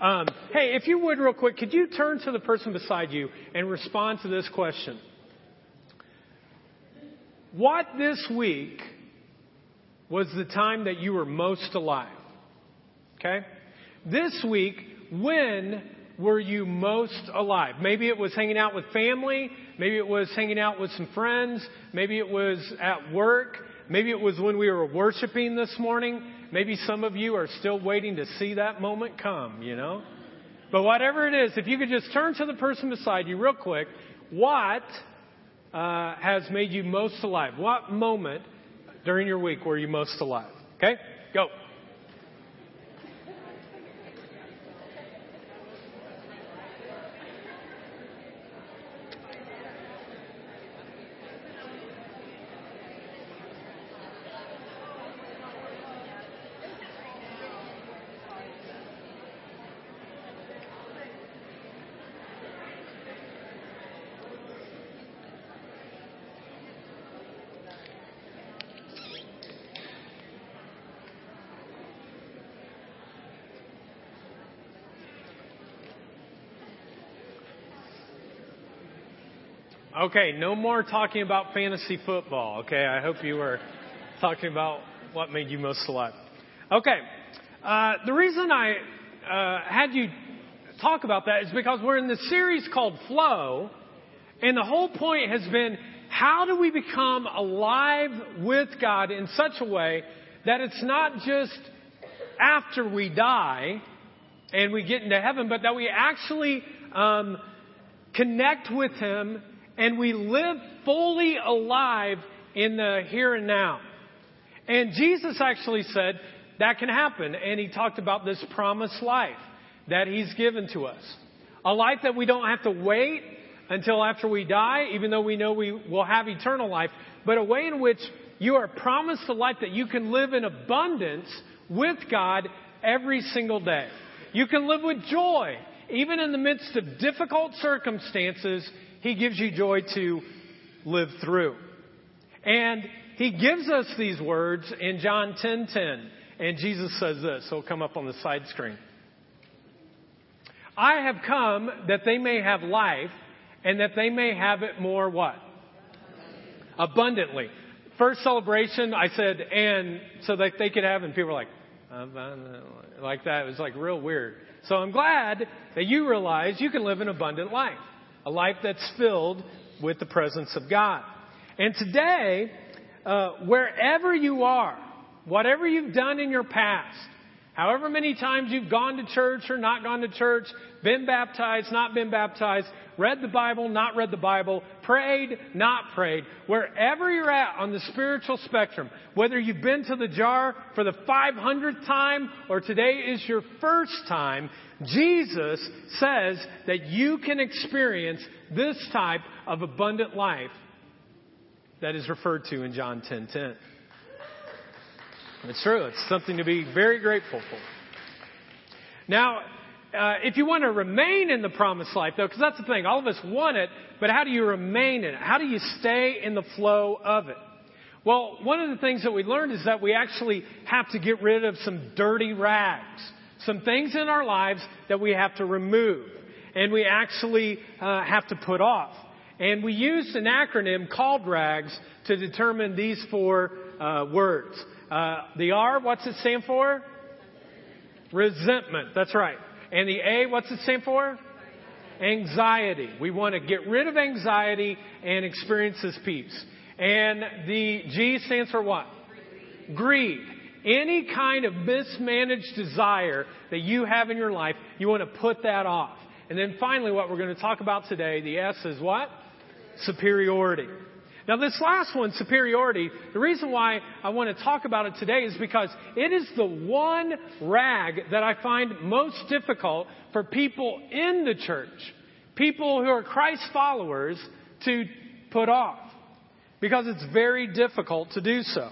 Um, hey, if you would, real quick, could you turn to the person beside you and respond to this question? What this week was the time that you were most alive? Okay? This week, when were you most alive? Maybe it was hanging out with family. Maybe it was hanging out with some friends. Maybe it was at work. Maybe it was when we were worshiping this morning. Maybe some of you are still waiting to see that moment come, you know? But whatever it is, if you could just turn to the person beside you real quick, what uh, has made you most alive? What moment during your week were you most alive? Okay? Go. Okay, no more talking about fantasy football. Okay, I hope you were talking about what made you most alive. Okay, uh, the reason I uh, had you talk about that is because we're in the series called Flow, and the whole point has been how do we become alive with God in such a way that it's not just after we die and we get into heaven, but that we actually um, connect with Him and we live fully alive in the here and now. And Jesus actually said that can happen. And he talked about this promised life that he's given to us. A life that we don't have to wait until after we die, even though we know we will have eternal life, but a way in which you are promised a life that you can live in abundance with God every single day. You can live with joy, even in the midst of difficult circumstances. He gives you joy to live through. And He gives us these words in John 10:10. 10, and Jesus says this. It'll come up on the side screen. I have come that they may have life and that they may have it more what? Abundantly. First celebration, I said, and so that they could have, and people were like, like that. It was like real weird. So I'm glad that you realize you can live an abundant life a life that's filled with the presence of God. And today, uh, wherever you are, whatever you've done in your past, however many times you've gone to church or not gone to church, been baptized, not been baptized, read the Bible, not read the Bible, prayed, not prayed, wherever you're at on the spiritual spectrum, whether you've been to the jar for the 500th time or today is your first time, Jesus says that you can experience this type of abundant life that is referred to in John 10:10. 10, 10. It's true. It's something to be very grateful for. Now, uh, if you want to remain in the promised life, though, because that's the thing, all of us want it, but how do you remain in it? How do you stay in the flow of it? Well, one of the things that we learned is that we actually have to get rid of some dirty rags some things in our lives that we have to remove and we actually uh, have to put off. And we used an acronym called RAGS to determine these four uh, words. Uh, the R, what's it stand for? Resentment. That's right. And the A, what's it stand for? Anxiety. We want to get rid of anxiety and experience this peace. And the G stands for what? Greed any kind of mismanaged desire that you have in your life, you want to put that off. And then finally, what we're going to talk about today, the S is what? Superiority. Now, this last one, superiority, the reason why I want to talk about it today is because it is the one rag that I find most difficult for people in the church, people who are Christ followers, to put off. Because it's very difficult to do so.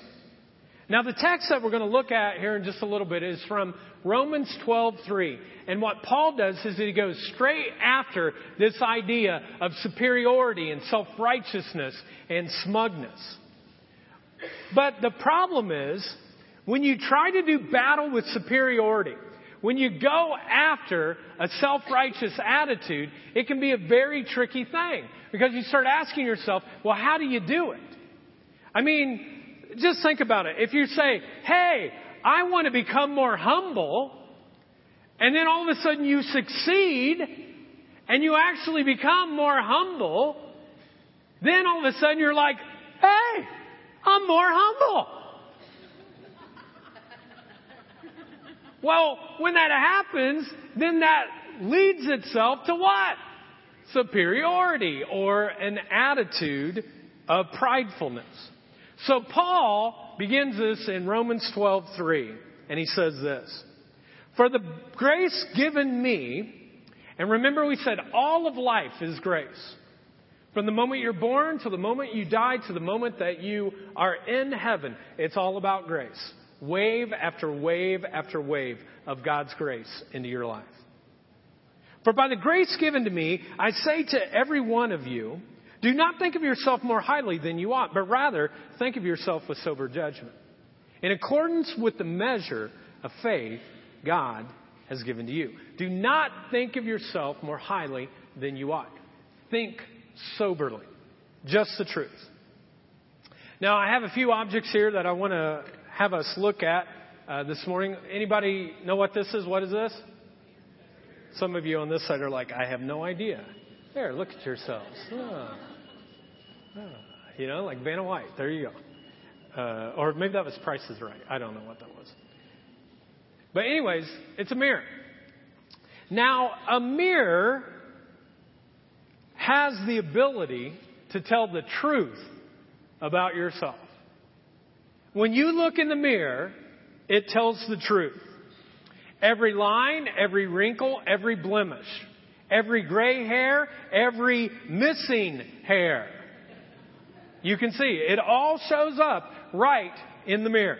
Now, the text that we're going to look at here in just a little bit is from Romans 12:3. And what Paul does is he goes straight after this idea of superiority and self-righteousness and smugness. But the problem is, when you try to do battle with superiority, when you go after a self-righteous attitude, it can be a very tricky thing because you start asking yourself, well, how do you do it? I mean, just think about it. If you say, hey, I want to become more humble, and then all of a sudden you succeed, and you actually become more humble, then all of a sudden you're like, hey, I'm more humble. well, when that happens, then that leads itself to what? Superiority or an attitude of pridefulness. So Paul begins this in Romans 12:3 and he says this. For the grace given me, and remember we said all of life is grace. From the moment you're born to the moment you die to the moment that you are in heaven, it's all about grace. Wave after wave after wave of God's grace into your life. For by the grace given to me, I say to every one of you, do not think of yourself more highly than you ought, but rather think of yourself with sober judgment. In accordance with the measure of faith God has given to you. Do not think of yourself more highly than you ought. Think soberly. Just the truth. Now, I have a few objects here that I want to have us look at uh, this morning. Anybody know what this is? What is this? Some of you on this side are like, I have no idea. There, look at yourselves. Oh. Oh. You know, like Vanna White. There you go. Uh, or maybe that was Price is Right. I don't know what that was. But anyways, it's a mirror. Now, a mirror has the ability to tell the truth about yourself. When you look in the mirror, it tells the truth. Every line, every wrinkle, every blemish, every gray hair, every missing hair. You can see it all shows up right in the mirror.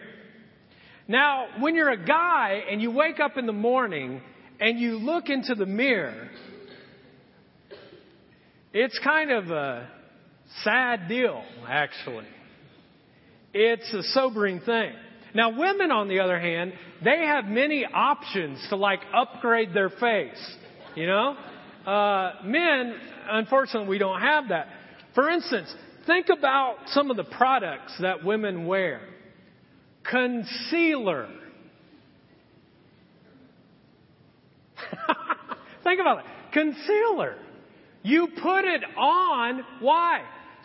Now, when you're a guy and you wake up in the morning and you look into the mirror, it's kind of a sad deal, actually. It's a sobering thing. Now, women, on the other hand, they have many options to like upgrade their face. You know? Uh, men, unfortunately, we don't have that. For instance, think about some of the products that women wear. Concealer. Think about it. Concealer. You put it on. Why?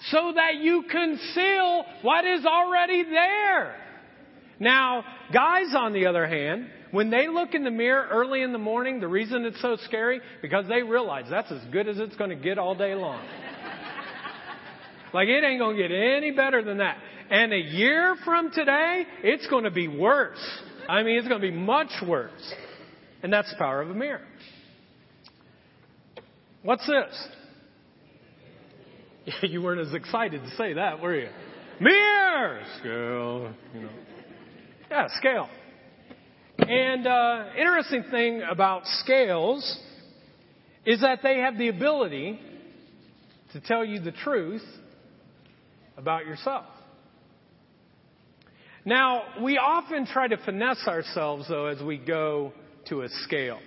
So that you conceal what is already there. Now, guys, on the other hand, when they look in the mirror early in the morning, the reason it's so scary, because they realize that's as good as it's going to get all day long. like it ain't going to get any better than that. And a year from today, it's going to be worse. I mean, it's going to be much worse. And that's the power of a mirror. What's this? you weren't as excited to say that, were you? Mirror! Scale, you know. Yeah, scale. And uh, interesting thing about scales is that they have the ability to tell you the truth about yourself. Now, we often try to finesse ourselves, though, as we go to a scale.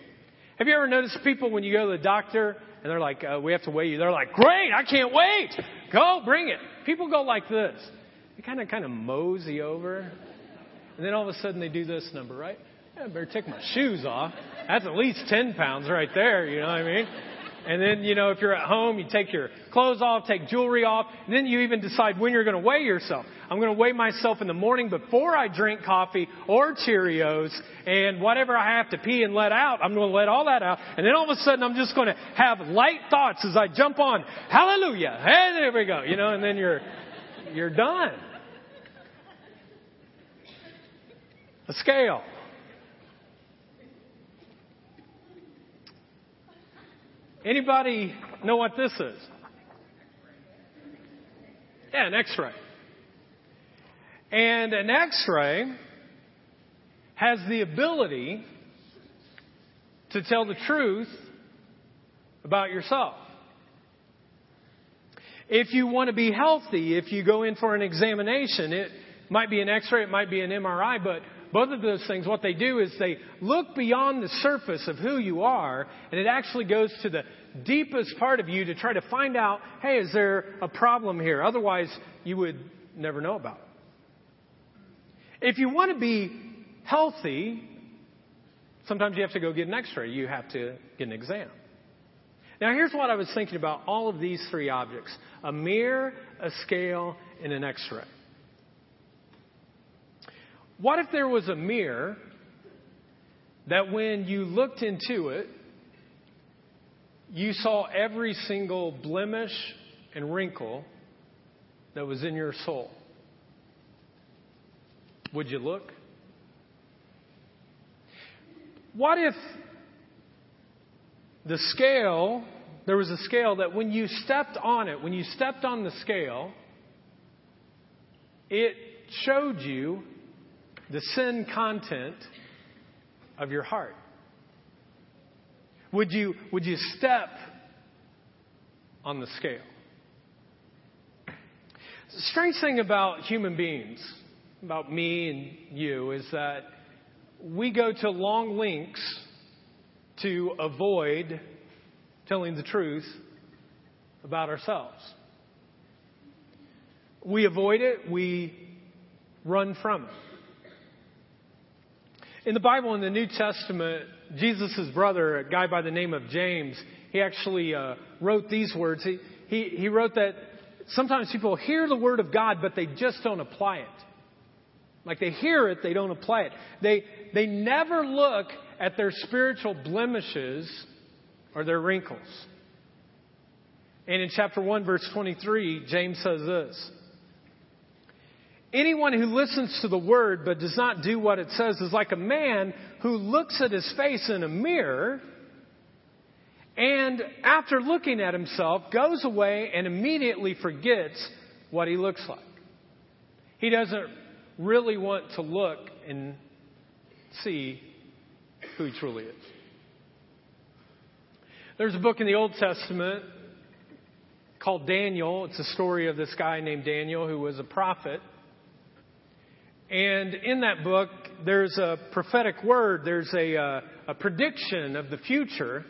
Have you ever noticed people when you go to the doctor and they're like, uh, we have to weigh you? They're like, great, I can't wait. Go, bring it. People go like this. They kind of, kind of mosey over. And then all of a sudden they do this number, right? I better take my shoes off. That's at least 10 pounds right there, you know what I mean? And then, you know, if you're at home, you take your clothes off, take jewelry off, and then you even decide when you're going to weigh yourself. I'm going to weigh myself in the morning before I drink coffee or Cheerios, and whatever I have to pee and let out, I'm going to let all that out. And then all of a sudden, I'm just going to have light thoughts as I jump on, hallelujah, hey, there we go, you know, and then you're, you're done. A scale. Anybody know what this is? Yeah, an x-ray. And an x-ray has the ability to tell the truth about yourself. If you want to be healthy, if you go in for an examination, it might be an x-ray, it might be an MRI, but both of those things, what they do is they look beyond the surface of who you are, and it actually goes to the deepest part of you to try to find out, hey, is there a problem here? Otherwise, you would never know about it. If you want to be healthy, sometimes you have to go get an x-ray. You have to get an exam. Now here's what I was thinking about all of these three objects. A mirror, a scale, and an x-ray. What if there was a mirror that when you looked into it, you saw every single blemish and wrinkle that was in your soul? Would you look? What if the scale, there was a scale that when you stepped on it, when you stepped on the scale, it showed you the sin content of your heart? Would you, would you step on the scale? The strange thing about human beings, about me and you, is that we go to long lengths to avoid telling the truth about ourselves. We avoid it, we run from it. In the Bible, in the New Testament, Jesus' brother, a guy by the name of James, he actually uh, wrote these words. He, he, he wrote that sometimes people hear the word of God, but they just don't apply it. Like they hear it, they don't apply it. They, they never look at their spiritual blemishes or their wrinkles. And in chapter 1, verse 23, James says this Anyone who listens to the word but does not do what it says is like a man who looks at his face in a mirror and after looking at himself goes away and immediately forgets what he looks like. He doesn't really want to look and see who he truly is. There's a book in the Old Testament called Daniel. It's a story of this guy named Daniel who was a prophet. And in that book, there's a prophetic word, there's a, uh, a prediction of the future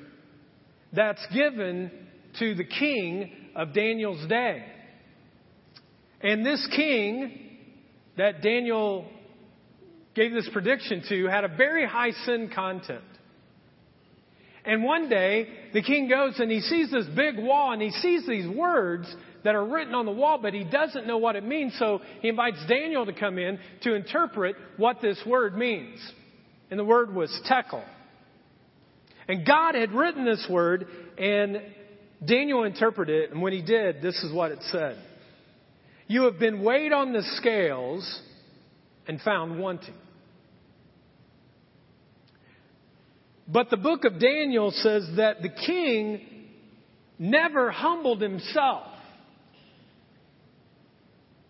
that's given to the king of Daniel's day. And this king that Daniel gave this prediction to had a very high sin content. And one day, the king goes and he sees this big wall and he sees these words that are written on the wall, but he doesn't know what it means. So he invites Daniel to come in to interpret what this word means. And the word was tekel. And God had written this word, and Daniel interpreted it, and when he did, this is what it said. You have been weighed on the scales and found wanting. But the book of Daniel says that the king never humbled himself.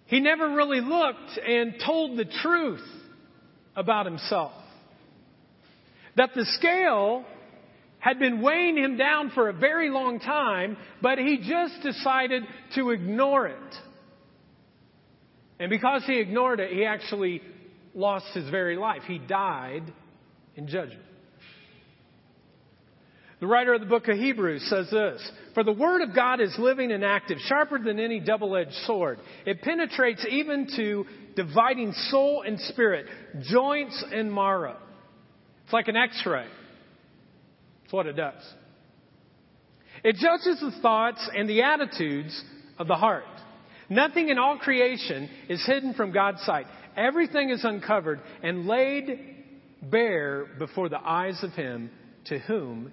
He never really looked and told the truth about himself. That the scale had been weighing him down for a very long time, but he just decided to ignore it. And because he ignored it, he actually lost his very life. He died in judgment. The writer of the book of Hebrews says this For the word of God is living and active, sharper than any double edged sword. It penetrates even to dividing soul and spirit, joints and marrow. It's like an x ray. It's what it does. It judges the thoughts and the attitudes of the heart. Nothing in all creation is hidden from God's sight. Everything is uncovered and laid bare before the eyes of Him to whom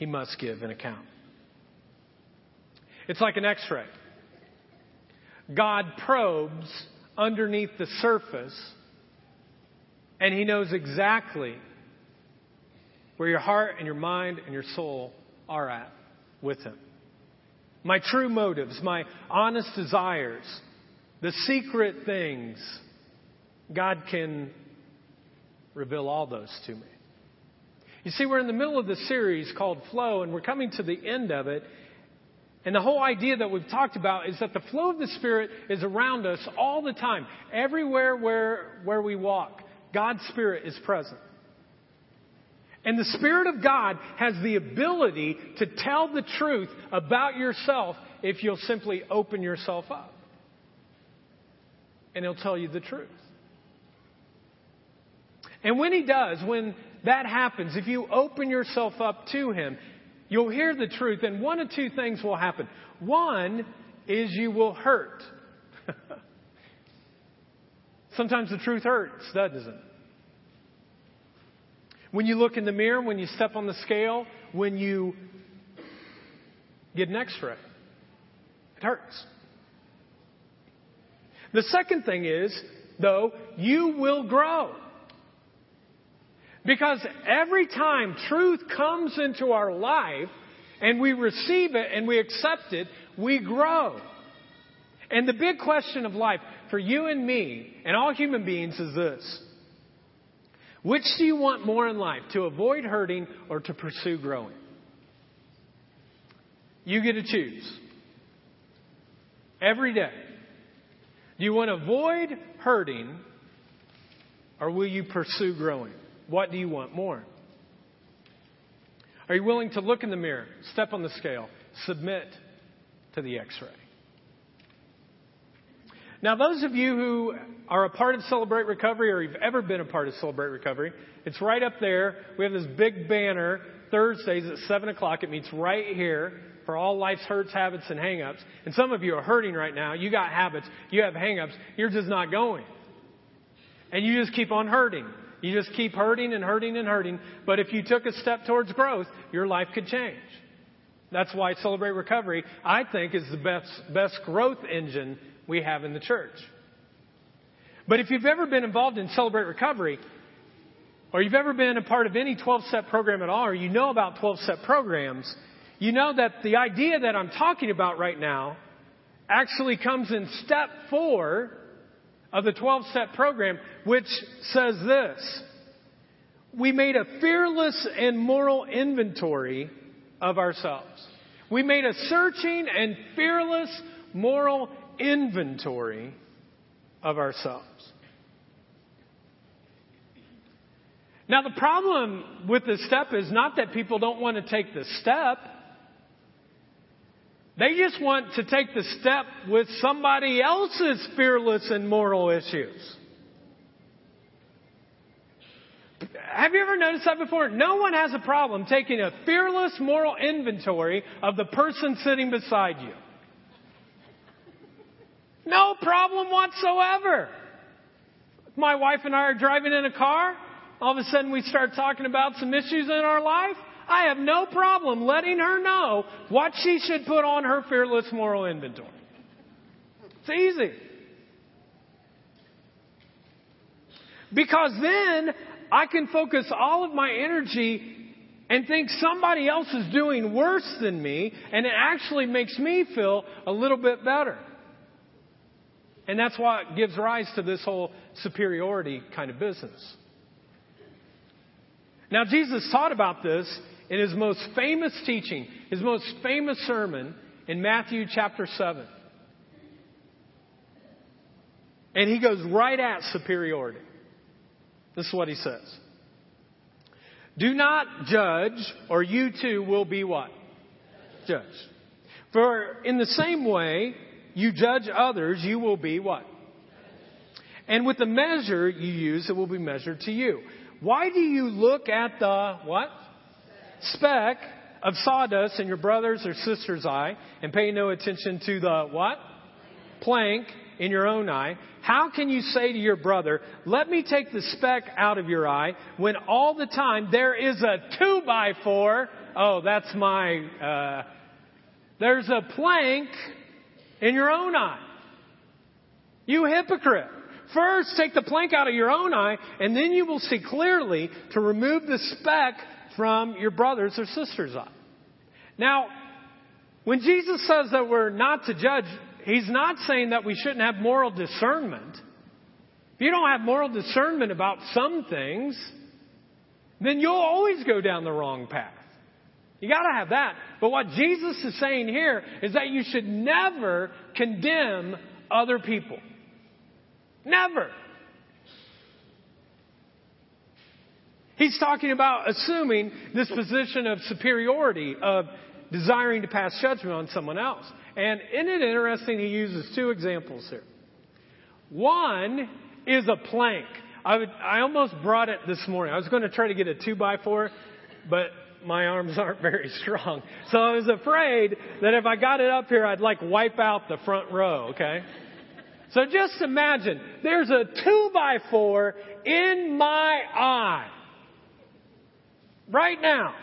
he must give an account. It's like an x ray. God probes underneath the surface, and He knows exactly where your heart and your mind and your soul are at with Him. My true motives, my honest desires, the secret things, God can reveal all those to me. You see, we're in the middle of the series called Flow, and we're coming to the end of it. And the whole idea that we've talked about is that the flow of the Spirit is around us all the time, everywhere where, where we walk. God's Spirit is present. And the Spirit of God has the ability to tell the truth about yourself if you'll simply open yourself up. And He'll tell you the truth. And when He does, when that happens, if you open yourself up to Him, you'll hear the truth, and one of two things will happen. One is you will hurt. Sometimes the truth hurts, doesn't it? When you look in the mirror, when you step on the scale, when you get an x ray, it hurts. The second thing is, though, you will grow. Because every time truth comes into our life and we receive it and we accept it, we grow. And the big question of life for you and me and all human beings is this which do you want more in life, to avoid hurting or to pursue growing? You get to choose. Every day. Do you want to avoid hurting or will you pursue growing? What do you want more? Are you willing to look in the mirror, step on the scale, submit to the x ray? Now, those of you who are a part of Celebrate Recovery or you've ever been a part of Celebrate Recovery, it's right up there. We have this big banner Thursdays at 7 o'clock. It meets right here for all life's hurts, habits, and hangups. And some of you are hurting right now. You got habits. You have hangups. You're just not going. And you just keep on hurting. You just keep hurting and hurting and hurting. But if you took a step towards growth, your life could change. That's why Celebrate Recovery, I think, is the best, best growth engine we have in the church. But if you've ever been involved in Celebrate Recovery, or you've ever been a part of any 12 step program at all, or you know about 12 step programs, you know that the idea that I'm talking about right now actually comes in step four of the 12 step program, which says this. We made a fearless and moral inventory of ourselves. We made a searching and fearless moral inventory of ourselves. Now, the problem with this step is not that people don't want to take the step. They just want to take the step with somebody else's fearless and moral issues. Have you ever noticed that before? No one has a problem taking a fearless moral inventory of the person sitting beside you. No problem whatsoever. My wife and I are driving in a car. All of a sudden we start talking about some issues in our life. I have no problem letting her know what she should put on her fearless moral inventory. It's easy. Because then I can focus all of my energy and think somebody else is doing worse than me, and it actually makes me feel a little bit better. And that's what gives rise to this whole superiority kind of business. Now, Jesus taught about this in his most famous teaching, his most famous sermon in Matthew chapter 7. And he goes right at superiority. This is what he says. Do not judge, or you too will be what? Judged. For in the same way, you judge others, you will be what? And with the measure you use, it will be measured to you. Why do you look at the what? Speck of sawdust in your brother's or sister's eye and pay no attention to the what? Plank in your own eye. How can you say to your brother, let me take the speck out of your eye when all the time there is a two by four? Oh, that's my, uh, there's a plank in your own eye. You hypocrite. First, take the plank out of your own eye, and then you will see clearly to remove the speck from your brother's or sister's on. Now, when Jesus says that we're not to judge, he's not saying that we shouldn't have moral discernment. If you don't have moral discernment about some things, then you'll always go down the wrong path. You gotta have that. But what Jesus is saying here is that you should never condemn other people. Never. He's talking about assuming this position of superiority, of desiring to pass judgment on someone else. And isn't it interesting he uses two examples here? One is a plank. I, would, I almost brought it this morning. I was going to try to get a two by four, but my arms aren't very strong. So I was afraid that if I got it up here, I'd like wipe out the front row, okay? So just imagine, there's a two by four in my eye. Right now.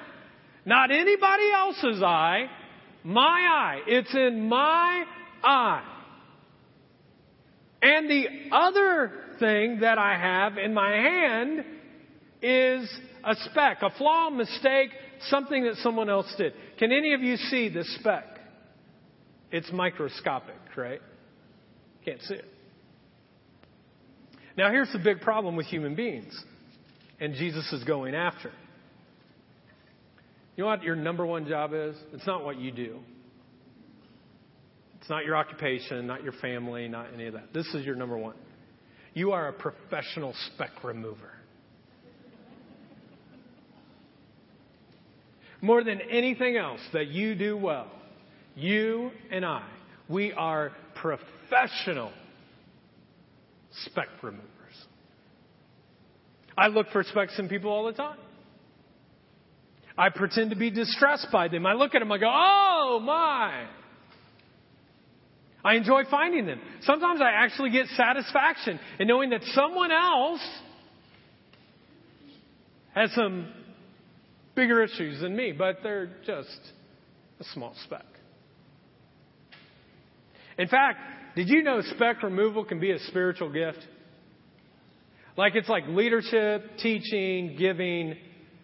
Not anybody else's eye. My eye. It's in my eye. And the other thing that I have in my hand is a speck, a flaw, mistake, something that someone else did. Can any of you see this speck? It's microscopic, right? Can't see it. Now here's the big problem with human beings, and Jesus is going after. You know what your number one job is? It's not what you do. It's not your occupation, not your family, not any of that. This is your number one. You are a professional speck remover. More than anything else that you do well, you and I, we are professional speck removers. I look for specks in people all the time. I pretend to be distressed by them. I look at them, I go, oh my. I enjoy finding them. Sometimes I actually get satisfaction in knowing that someone else has some bigger issues than me, but they're just a small speck. In fact, did you know speck removal can be a spiritual gift? Like it's like leadership, teaching, giving,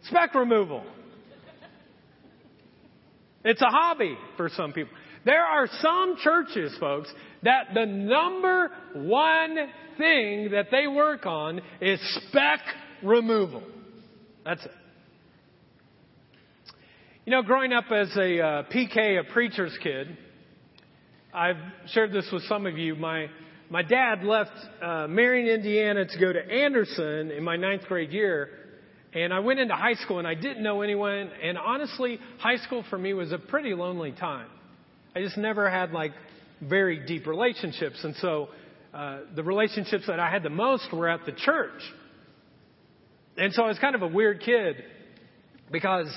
speck removal. It's a hobby for some people. There are some churches, folks, that the number one thing that they work on is speck removal. That's it. You know, growing up as a uh, PK, a preacher's kid, I've shared this with some of you. My my dad left uh, Marion, Indiana, to go to Anderson in my ninth grade year, and I went into high school and I didn't know anyone. And honestly, high school for me was a pretty lonely time. I just never had like very deep relationships. And so uh, the relationships that I had the most were at the church. And so I was kind of a weird kid because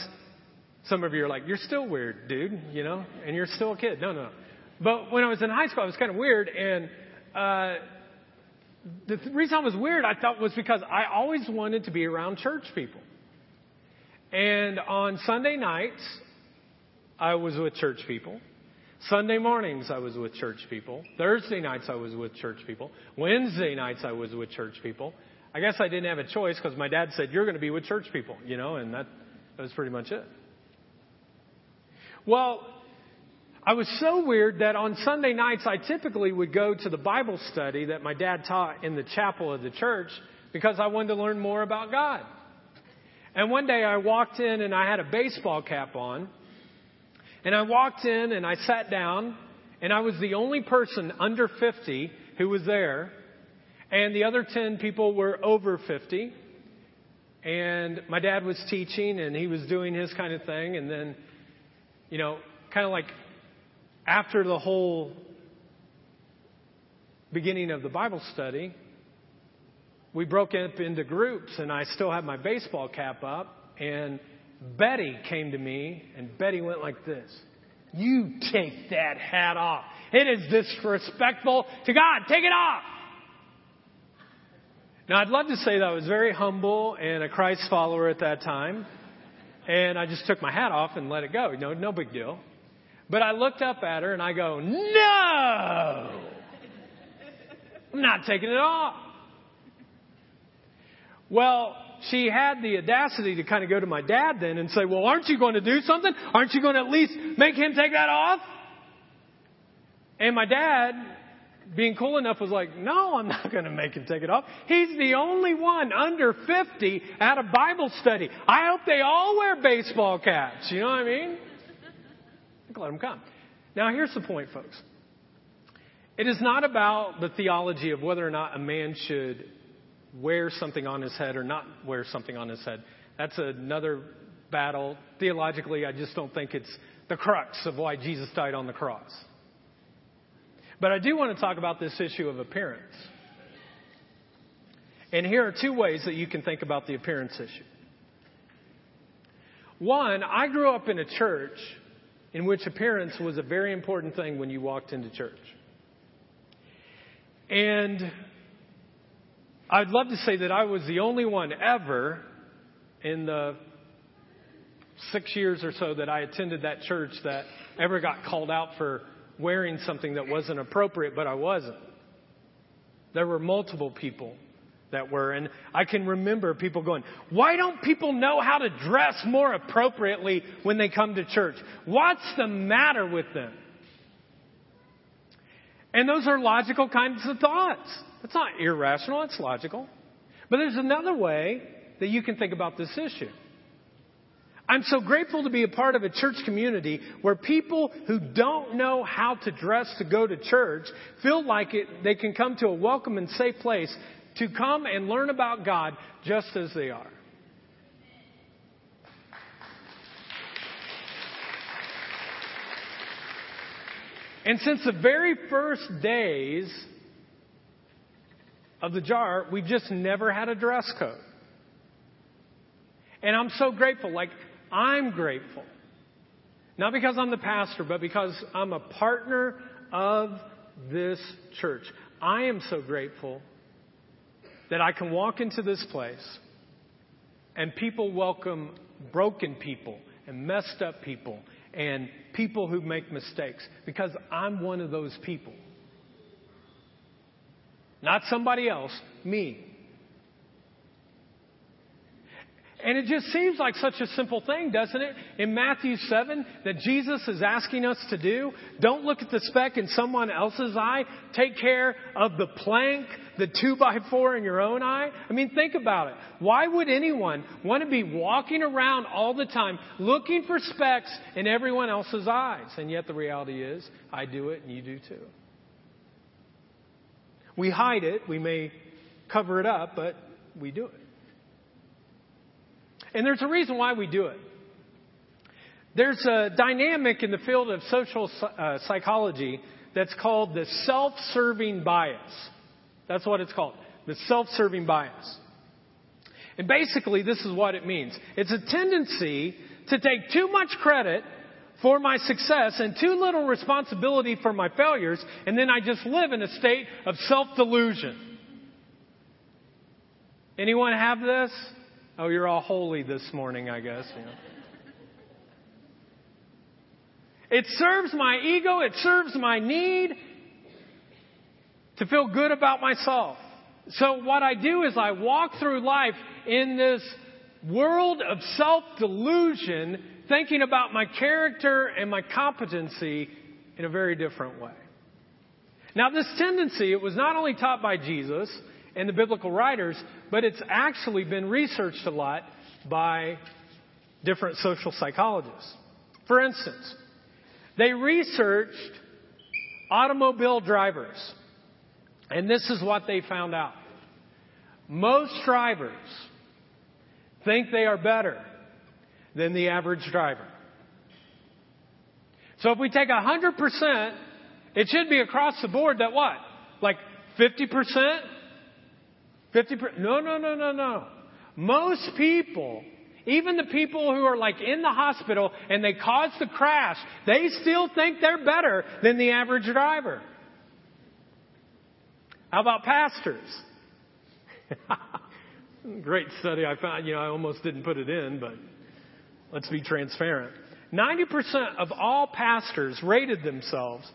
some of you are like, you're still weird, dude, you know, and you're still a kid. No, no. But when I was in high school, I was kind of weird. And uh, the reason I was weird, I thought, was because I always wanted to be around church people. And on Sunday nights, I was with church people. Sunday mornings, I was with church people. Thursday nights, I was with church people. Wednesday nights, I was with church people. I guess I didn't have a choice because my dad said, You're going to be with church people, you know, and that, that was pretty much it. Well, I was so weird that on Sunday nights I typically would go to the Bible study that my dad taught in the chapel of the church because I wanted to learn more about God. And one day I walked in and I had a baseball cap on. And I walked in and I sat down and I was the only person under 50 who was there. And the other 10 people were over 50. And my dad was teaching and he was doing his kind of thing. And then, you know, kind of like after the whole beginning of the Bible study, we broke up into groups, and I still had my baseball cap up. And Betty came to me, and Betty went like this You take that hat off. It is disrespectful to God. Take it off. Now, I'd love to say that I was very humble and a Christ follower at that time. And I just took my hat off and let it go. No, no big deal. But I looked up at her and I go, no! I'm not taking it off. Well, she had the audacity to kind of go to my dad then and say, well, aren't you going to do something? Aren't you going to at least make him take that off? And my dad, being cool enough, was like, no, I'm not going to make him take it off. He's the only one under 50 at a Bible study. I hope they all wear baseball caps. You know what I mean? Let them come. Now, here's the point, folks. It is not about the theology of whether or not a man should wear something on his head or not wear something on his head. That's another battle. Theologically, I just don't think it's the crux of why Jesus died on the cross. But I do want to talk about this issue of appearance. And here are two ways that you can think about the appearance issue. One, I grew up in a church in which appearance was a very important thing when you walked into church. And I'd love to say that I was the only one ever in the six years or so that I attended that church that ever got called out for wearing something that wasn't appropriate, but I wasn't. There were multiple people that were, and I can remember people going, why don't people know how to dress more appropriately when they come to church? What's the matter with them? And those are logical kinds of thoughts. It's not irrational, it's logical. But there's another way that you can think about this issue. I'm so grateful to be a part of a church community where people who don't know how to dress to go to church feel like it, they can come to a welcome and safe place to come and learn about God just as they are. And since the very first days of the jar, we've just never had a dress code. And I'm so grateful. Like, I'm grateful. Not because I'm the pastor, but because I'm a partner of this church. I am so grateful that I can walk into this place and people welcome broken people and messed up people and people who make mistakes because I'm one of those people. Not somebody else, me. And it just seems like such a simple thing, doesn't it? In Matthew 7, that Jesus is asking us to do. Don't look at the speck in someone else's eye. Take care of the plank, the two by four in your own eye. I mean, think about it. Why would anyone want to be walking around all the time looking for specks in everyone else's eyes? And yet the reality is, I do it and you do too. We hide it. We may cover it up, but we do it. And there's a reason why we do it. There's a dynamic in the field of social uh, psychology that's called the self serving bias. That's what it's called the self serving bias. And basically, this is what it means it's a tendency to take too much credit for my success and too little responsibility for my failures, and then I just live in a state of self delusion. Anyone have this? Oh, you're all holy this morning, I guess. Know. It serves my ego, it serves my need to feel good about myself. So what I do is I walk through life in this world of self-delusion, thinking about my character and my competency in a very different way. Now this tendency, it was not only taught by Jesus, and the biblical writers, but it's actually been researched a lot by different social psychologists. For instance, they researched automobile drivers, and this is what they found out. Most drivers think they are better than the average driver. So if we take 100%, it should be across the board that what? Like 50% 50%. No, no, no, no, no. Most people, even the people who are like in the hospital and they caused the crash, they still think they're better than the average driver. How about pastors? Great study I found. You know, I almost didn't put it in, but let's be transparent. 90% of all pastors rated themselves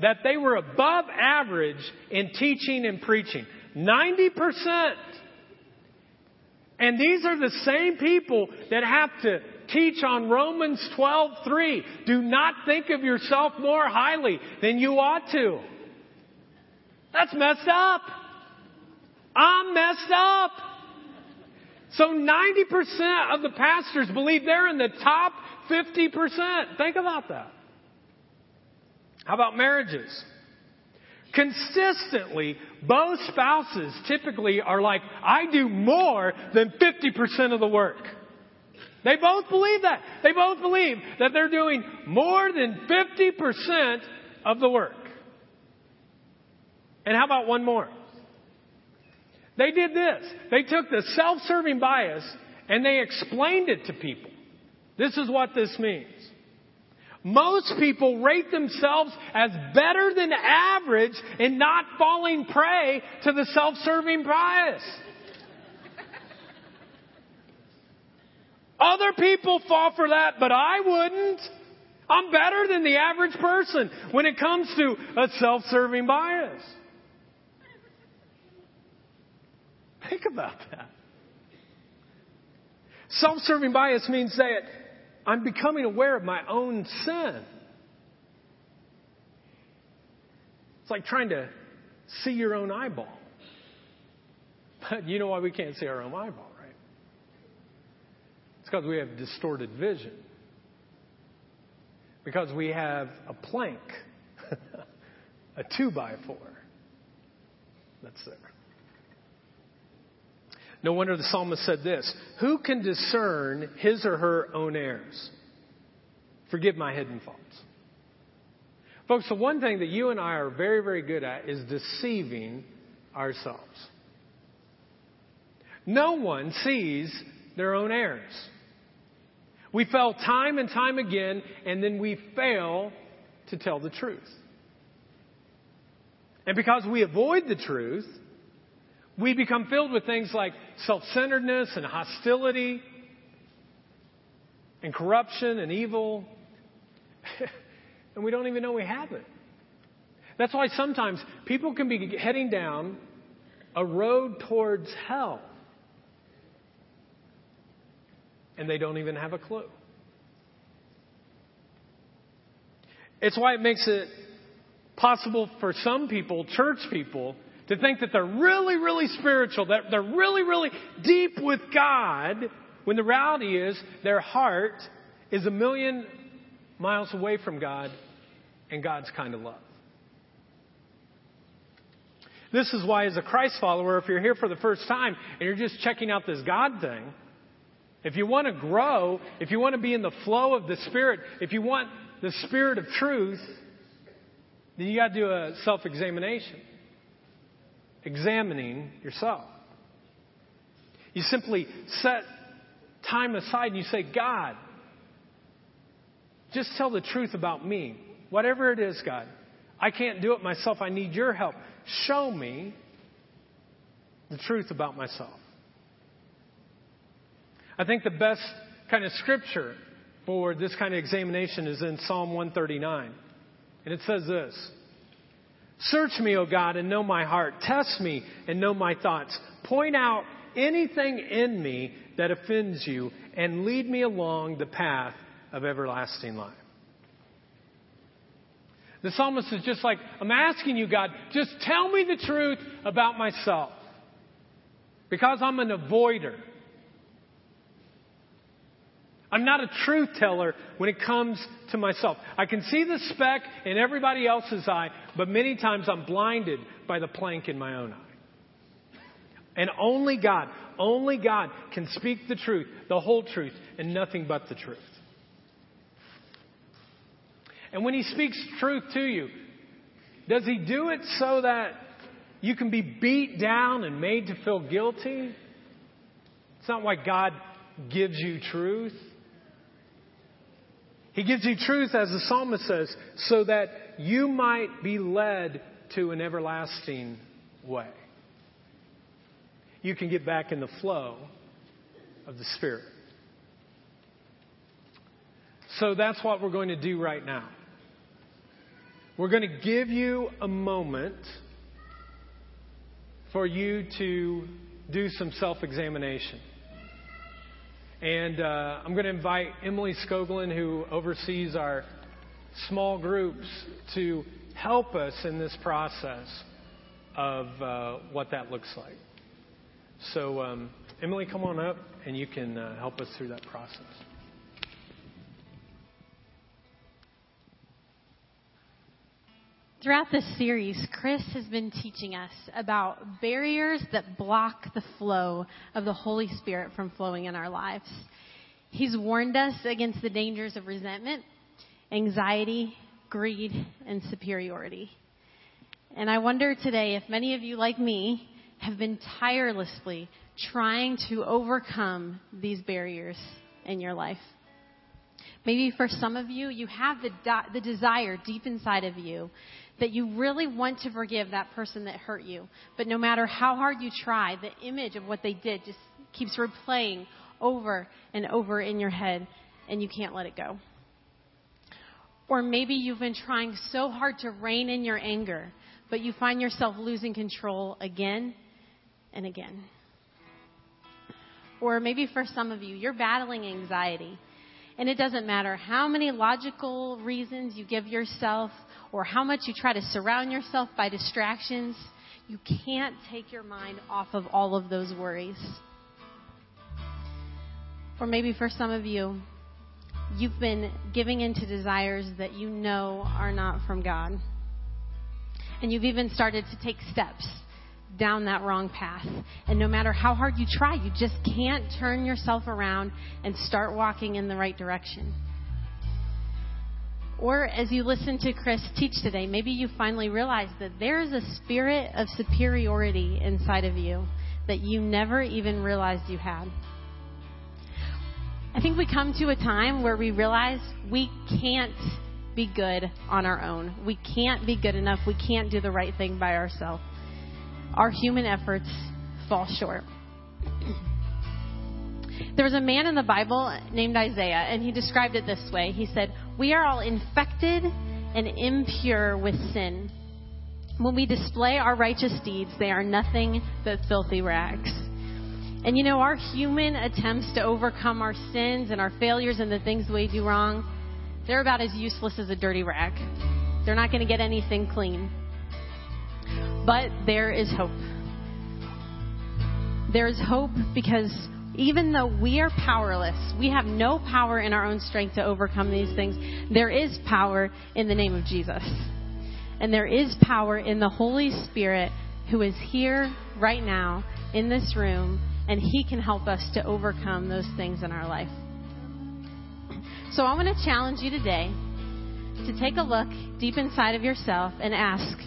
that they were above average in teaching and preaching. 90%. And these are the same people that have to teach on Romans 12:3. Do not think of yourself more highly than you ought to. That's messed up. I'm messed up. So 90% of the pastors believe they're in the top 50%. Think about that. How about marriages? Consistently, both spouses typically are like, I do more than 50% of the work. They both believe that. They both believe that they're doing more than 50% of the work. And how about one more? They did this. They took the self-serving bias and they explained it to people. This is what this means. Most people rate themselves as better than average in not falling prey to the self-serving bias. Other people fall for that, but I wouldn't. I'm better than the average person when it comes to a self-serving bias. Think about that. Self-serving bias means that I'm becoming aware of my own sin. It's like trying to see your own eyeball. But you know why we can't see our own eyeball, right? It's because we have distorted vision. Because we have a plank, a two by four that's there. No wonder the psalmist said this Who can discern his or her own errors? Forgive my hidden faults. Folks, the one thing that you and I are very, very good at is deceiving ourselves. No one sees their own errors. We fail time and time again, and then we fail to tell the truth. And because we avoid the truth, we become filled with things like self centeredness and hostility and corruption and evil. and we don't even know we have it. That's why sometimes people can be heading down a road towards hell and they don't even have a clue. It's why it makes it possible for some people, church people, to think that they're really, really spiritual, that they're really, really deep with God, when the reality is their heart is a million miles away from God and God's kind of love. This is why, as a Christ follower, if you're here for the first time and you're just checking out this God thing, if you want to grow, if you want to be in the flow of the Spirit, if you want the Spirit of truth, then you got to do a self examination examining yourself. You simply set time aside and you say, God, just tell the truth about me. Whatever it is, God. I can't do it myself. I need your help. Show me the truth about myself. I think the best kind of scripture for this kind of examination is in Psalm 139. And it says this Search me, O God, and know my heart. Test me and know my thoughts. Point out anything in me that offends you and lead me along the path of everlasting life. The psalmist is just like, I'm asking you, God, just tell me the truth about myself. Because I'm an avoider. I'm not a truth teller when it comes to myself. I can see the speck in everybody else's eye, but many times I'm blinded by the plank in my own eye. And only God, only God can speak the truth, the whole truth, and nothing but the truth. And when He speaks truth to you, does He do it so that you can be beat down and made to feel guilty? It's not why God gives you truth. He gives you truth, as the psalmist says, so that you might be led to an everlasting way. You can get back in the flow of the Spirit. So that's what we're going to do right now. We're going to give you a moment for you to do some self examination. And uh, I'm going to invite Emily Skoglin, who oversees our small groups, to help us in this process of uh, what that looks like. So, um, Emily, come on up and you can uh, help us through that process. Throughout this series, Chris has been teaching us about barriers that block the flow of the Holy Spirit from flowing in our lives. He's warned us against the dangers of resentment, anxiety, greed, and superiority. And I wonder today if many of you, like me, have been tirelessly trying to overcome these barriers in your life. Maybe for some of you, you have the, the desire deep inside of you that you really want to forgive that person that hurt you. But no matter how hard you try, the image of what they did just keeps replaying over and over in your head, and you can't let it go. Or maybe you've been trying so hard to rein in your anger, but you find yourself losing control again and again. Or maybe for some of you, you're battling anxiety. And it doesn't matter how many logical reasons you give yourself or how much you try to surround yourself by distractions, you can't take your mind off of all of those worries. Or maybe for some of you, you've been giving into desires that you know are not from God. And you've even started to take steps down that wrong path. And no matter how hard you try, you just can't turn yourself around and start walking in the right direction. Or as you listen to Chris teach today, maybe you finally realize that there is a spirit of superiority inside of you that you never even realized you had. I think we come to a time where we realize we can't be good on our own. We can't be good enough. We can't do the right thing by ourselves. Our human efforts fall short. There was a man in the Bible named Isaiah, and he described it this way. He said, We are all infected and impure with sin. When we display our righteous deeds, they are nothing but filthy rags. And you know, our human attempts to overcome our sins and our failures and the things we do wrong, they're about as useless as a dirty rag. They're not going to get anything clean. But there is hope. There is hope because even though we are powerless, we have no power in our own strength to overcome these things, there is power in the name of Jesus. And there is power in the Holy Spirit who is here right now in this room, and He can help us to overcome those things in our life. So I want to challenge you today to take a look deep inside of yourself and ask,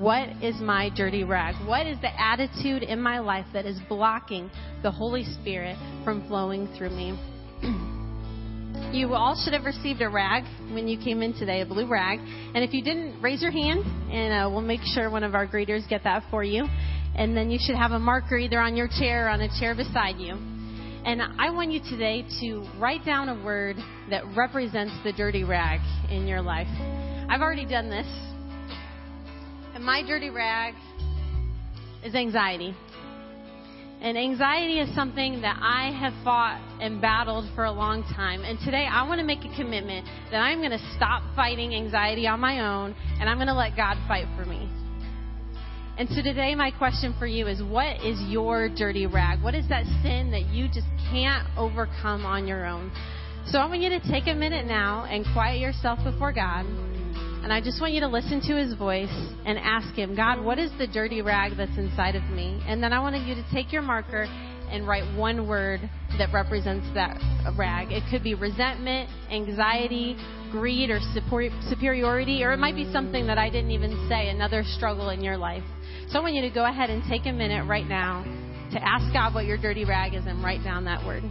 what is my dirty rag? What is the attitude in my life that is blocking the Holy Spirit from flowing through me? you all should have received a rag when you came in today, a blue rag. And if you didn't, raise your hand, and uh, we'll make sure one of our greeters get that for you. And then you should have a marker either on your chair or on a chair beside you. And I want you today to write down a word that represents the dirty rag in your life. I've already done this and my dirty rag is anxiety. And anxiety is something that I have fought and battled for a long time. And today I want to make a commitment that I'm going to stop fighting anxiety on my own and I'm going to let God fight for me. And so today my question for you is what is your dirty rag? What is that sin that you just can't overcome on your own? So I want you to take a minute now and quiet yourself before God. And I just want you to listen to his voice and ask him, God, what is the dirty rag that's inside of me? And then I want you to take your marker and write one word that represents that rag. It could be resentment, anxiety, greed, or superiority, or it might be something that I didn't even say, another struggle in your life. So I want you to go ahead and take a minute right now to ask God what your dirty rag is and write down that word.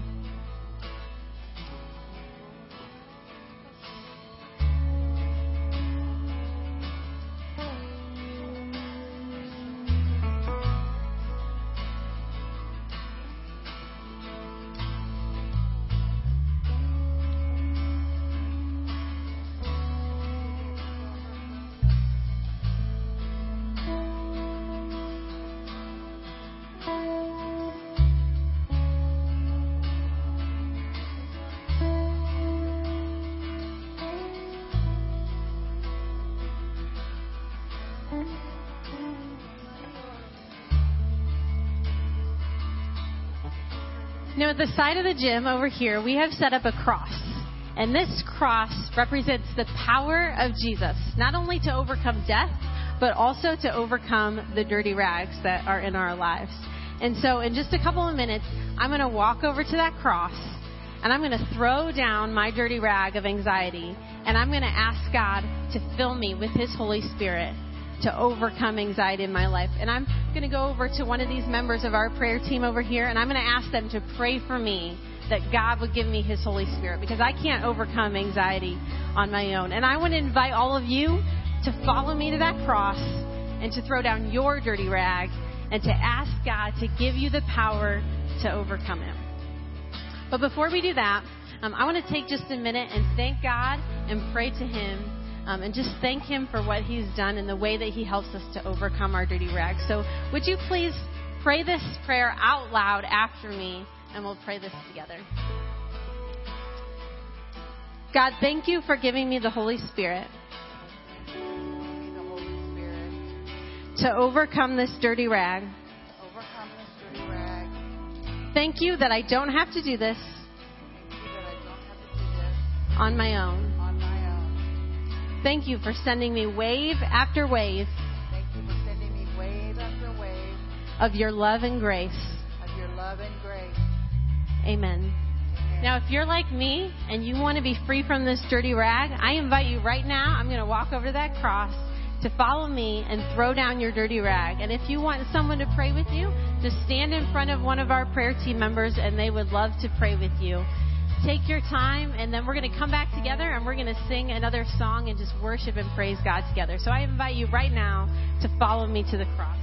Now, at the side of the gym over here, we have set up a cross. And this cross represents the power of Jesus, not only to overcome death, but also to overcome the dirty rags that are in our lives. And so, in just a couple of minutes, I'm going to walk over to that cross and I'm going to throw down my dirty rag of anxiety and I'm going to ask God to fill me with His Holy Spirit to overcome anxiety in my life. And I'm going to go over to one of these members of our prayer team over here and I'm going to ask them to pray for me that God would give me His Holy Spirit because I can't overcome anxiety on my own. And I want to invite all of you to follow me to that cross and to throw down your dirty rag and to ask God to give you the power to overcome it. But before we do that, um, I want to take just a minute and thank God and pray to Him um, and just thank Him for what He's done and the way that He helps us to overcome our dirty rags. So, would you please pray this prayer out loud after me, and we'll pray this together. God, thank you for giving me the Holy Spirit. to overcome this dirty rag. Overcome this dirty rag. Thank you that I don't have to do this Thank you that I don't have to do this on my own. On my own. Thank you for sending me wave after wave Thank you for sending me wave after wave of your love and grace. of your love and grace. Amen. Amen. Now, if you're like me and you want to be free from this dirty rag, I invite you right now. I'm going to walk over to that cross to follow me and throw down your dirty rag. And if you want someone to pray with you, just stand in front of one of our prayer team members and they would love to pray with you. Take your time and then we're going to come back together and we're going to sing another song and just worship and praise God together. So I invite you right now to follow me to the cross.